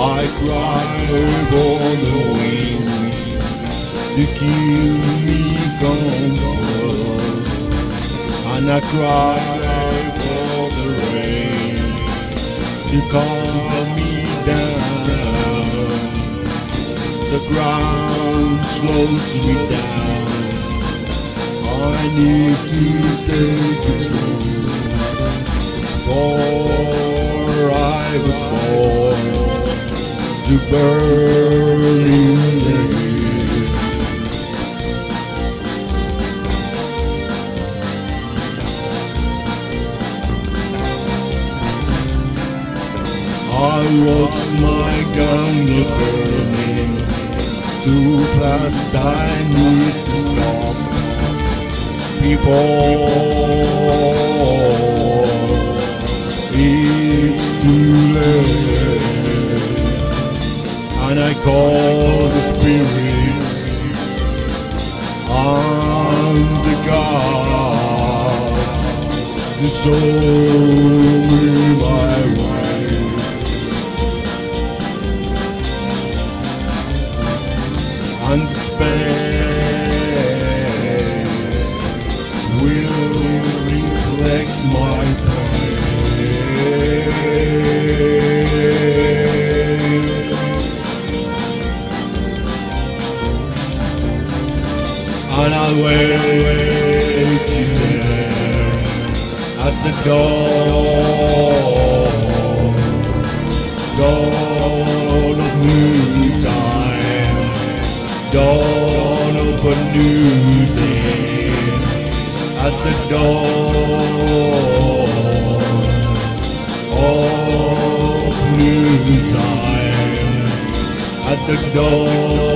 cry for the wind to keep me comfort, and I cry for the rain to calm me down. The ground slows me down. I need to take I watched my gun burning too fast. I need to stop before I call the spirits and the to show me my way. and despair will reflect my pain. And I'll wait you there at the door, dawn of new time dawn of a new day at the dawn of new time at the dawn